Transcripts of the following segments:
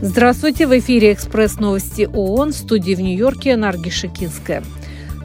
Здравствуйте, в эфире «Экспресс новости ООН» в студии в Нью-Йорке Нарги Шикинская.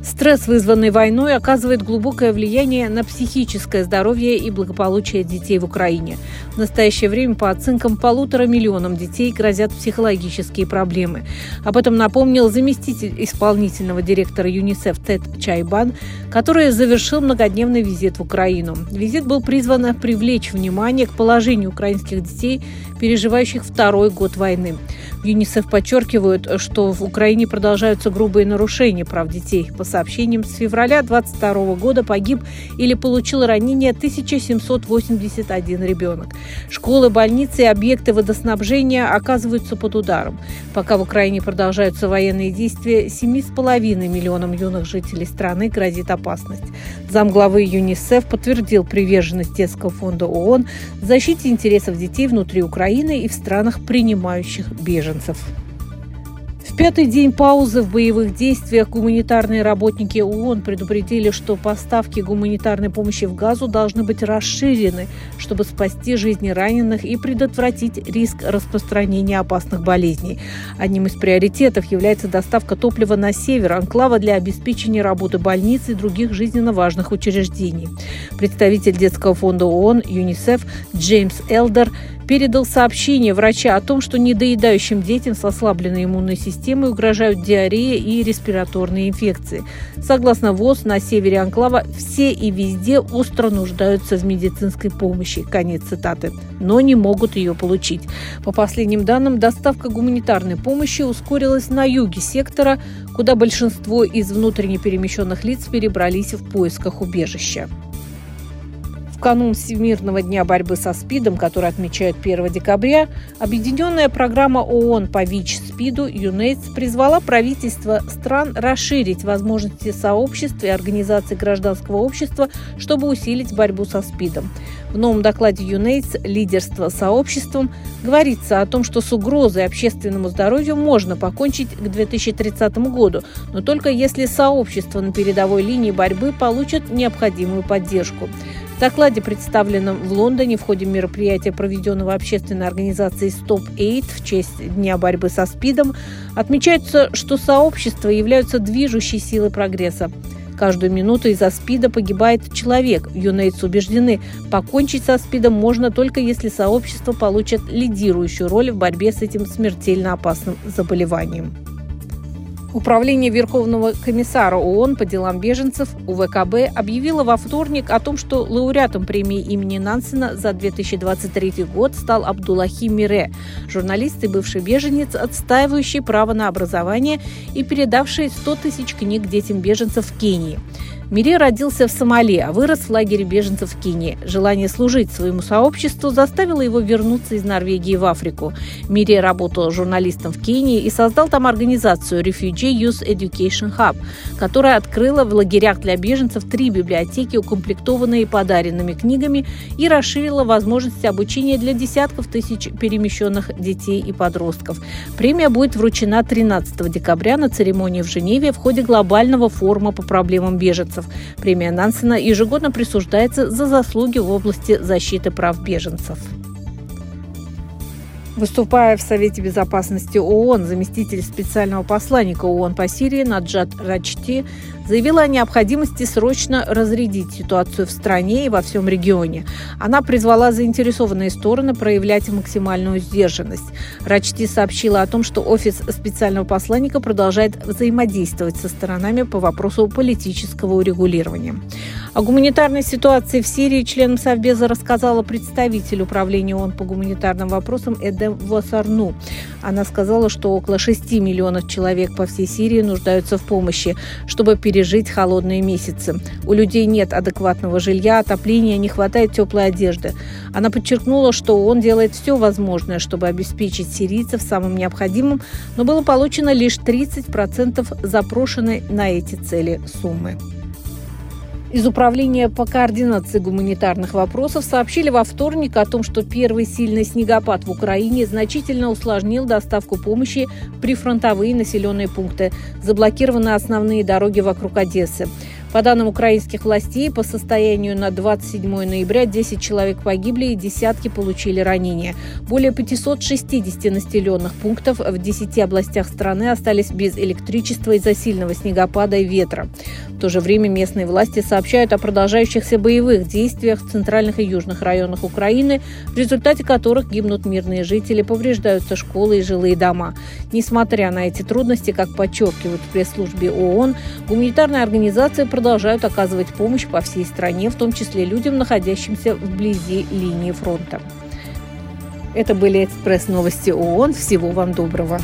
Стресс, вызванный войной, оказывает глубокое влияние на психическое здоровье и благополучие детей в Украине. В настоящее время, по оценкам, полутора миллионам детей грозят психологические проблемы. Об этом напомнил заместитель исполнительного директора ЮНИСЕФ Тед Чайбан, который завершил многодневный визит в Украину. Визит был призван привлечь внимание к положению украинских детей, переживающих второй год войны. В ЮНИСЕФ подчеркивают, что в Украине продолжаются грубые нарушения прав детей. По сообщениям, с февраля 2022 года погиб или получил ранение 1781 ребенок. Школы, больницы и объекты водоснабжения оказываются под ударом. Пока в Украине продолжаются военные действия, 7,5 миллионам юных жителей страны грозит опасность. Замглавы ЮНИСЕФ подтвердил приверженность Детского фонда ООН защите интересов детей внутри Украины и в странах, принимающих беженцев пятый день паузы в боевых действиях гуманитарные работники ООН предупредили, что поставки гуманитарной помощи в Газу должны быть расширены, чтобы спасти жизни раненых и предотвратить риск распространения опасных болезней. Одним из приоритетов является доставка топлива на север анклава для обеспечения работы больниц и других жизненно важных учреждений. Представитель детского фонда ООН ЮНИСЕФ Джеймс Элдер передал сообщение врача о том, что недоедающим детям с ослабленной иммунной системой угрожают диарея и респираторные инфекции. Согласно ВОЗ, на севере Анклава все и везде остро нуждаются в медицинской помощи. Конец цитаты. Но не могут ее получить. По последним данным, доставка гуманитарной помощи ускорилась на юге сектора, куда большинство из внутренне перемещенных лиц перебрались в поисках убежища. В канун Всемирного дня борьбы со СПИДом, который отмечают 1 декабря, объединенная программа ООН по ВИЧ-СПИДу ЮНЕЙДС призвала правительства стран расширить возможности сообществ и организаций гражданского общества, чтобы усилить борьбу со СПИДом. В новом докладе ЮНЕЙДС «Лидерство сообществом» говорится о том, что с угрозой общественному здоровью можно покончить к 2030 году, но только если сообщества на передовой линии борьбы получат необходимую поддержку. В докладе, представленном в Лондоне в ходе мероприятия, проведенного общественной организацией Stop Aid в честь Дня борьбы со СПИДом, отмечается, что сообщества являются движущей силой прогресса. Каждую минуту из-за СПИДа погибает человек. Юнейтс убеждены, покончить со СПИДом можно только если сообщество получит лидирующую роль в борьбе с этим смертельно опасным заболеванием. Управление Верховного комиссара ООН по делам беженцев УВКБ объявило во вторник о том, что лауреатом премии имени Нансена за 2023 год стал Абдуллахи Мире, журналист и бывший беженец, отстаивающий право на образование и передавший 100 тысяч книг детям беженцев в Кении. Мире родился в Сомали, а вырос в лагере беженцев в Кении. Желание служить своему сообществу заставило его вернуться из Норвегии в Африку. Мире работал журналистом в Кении и создал там организацию Refugee Youth Education Hub, которая открыла в лагерях для беженцев три библиотеки, укомплектованные подаренными книгами, и расширила возможности обучения для десятков тысяч перемещенных детей и подростков. Премия будет вручена 13 декабря на церемонии в Женеве в ходе глобального форума по проблемам беженцев беженцев. Премия Нансена ежегодно присуждается за заслуги в области защиты прав беженцев. Выступая в Совете безопасности ООН, заместитель специального посланника ООН по Сирии Наджат Рачти заявила о необходимости срочно разрядить ситуацию в стране и во всем регионе. Она призвала заинтересованные стороны проявлять максимальную сдержанность. Рачти сообщила о том, что офис специального посланника продолжает взаимодействовать со сторонами по вопросу политического урегулирования. О гуманитарной ситуации в Сирии членам Совбеза рассказала представитель управления ООН по гуманитарным вопросам Эдем Васарну. Она сказала, что около 6 миллионов человек по всей Сирии нуждаются в помощи, чтобы пережить холодные месяцы. У людей нет адекватного жилья, отопления, не хватает теплой одежды. Она подчеркнула, что ООН делает все возможное, чтобы обеспечить сирийцев самым необходимым, но было получено лишь 30% запрошенной на эти цели суммы. Из Управления по координации гуманитарных вопросов сообщили во вторник о том, что первый сильный снегопад в Украине значительно усложнил доставку помощи в прифронтовые населенные пункты. Заблокированы основные дороги вокруг Одессы. По данным украинских властей, по состоянию на 27 ноября 10 человек погибли и десятки получили ранения. Более 560 населенных пунктов в 10 областях страны остались без электричества из-за сильного снегопада и ветра. В то же время местные власти сообщают о продолжающихся боевых действиях в центральных и южных районах Украины, в результате которых гибнут мирные жители, повреждаются школы и жилые дома. Несмотря на эти трудности, как подчеркивают в пресс-службе ООН, гуманитарные организации продолжают оказывать помощь по всей стране, в том числе людям, находящимся вблизи линии фронта. Это были экспресс-новости ООН. Всего вам доброго.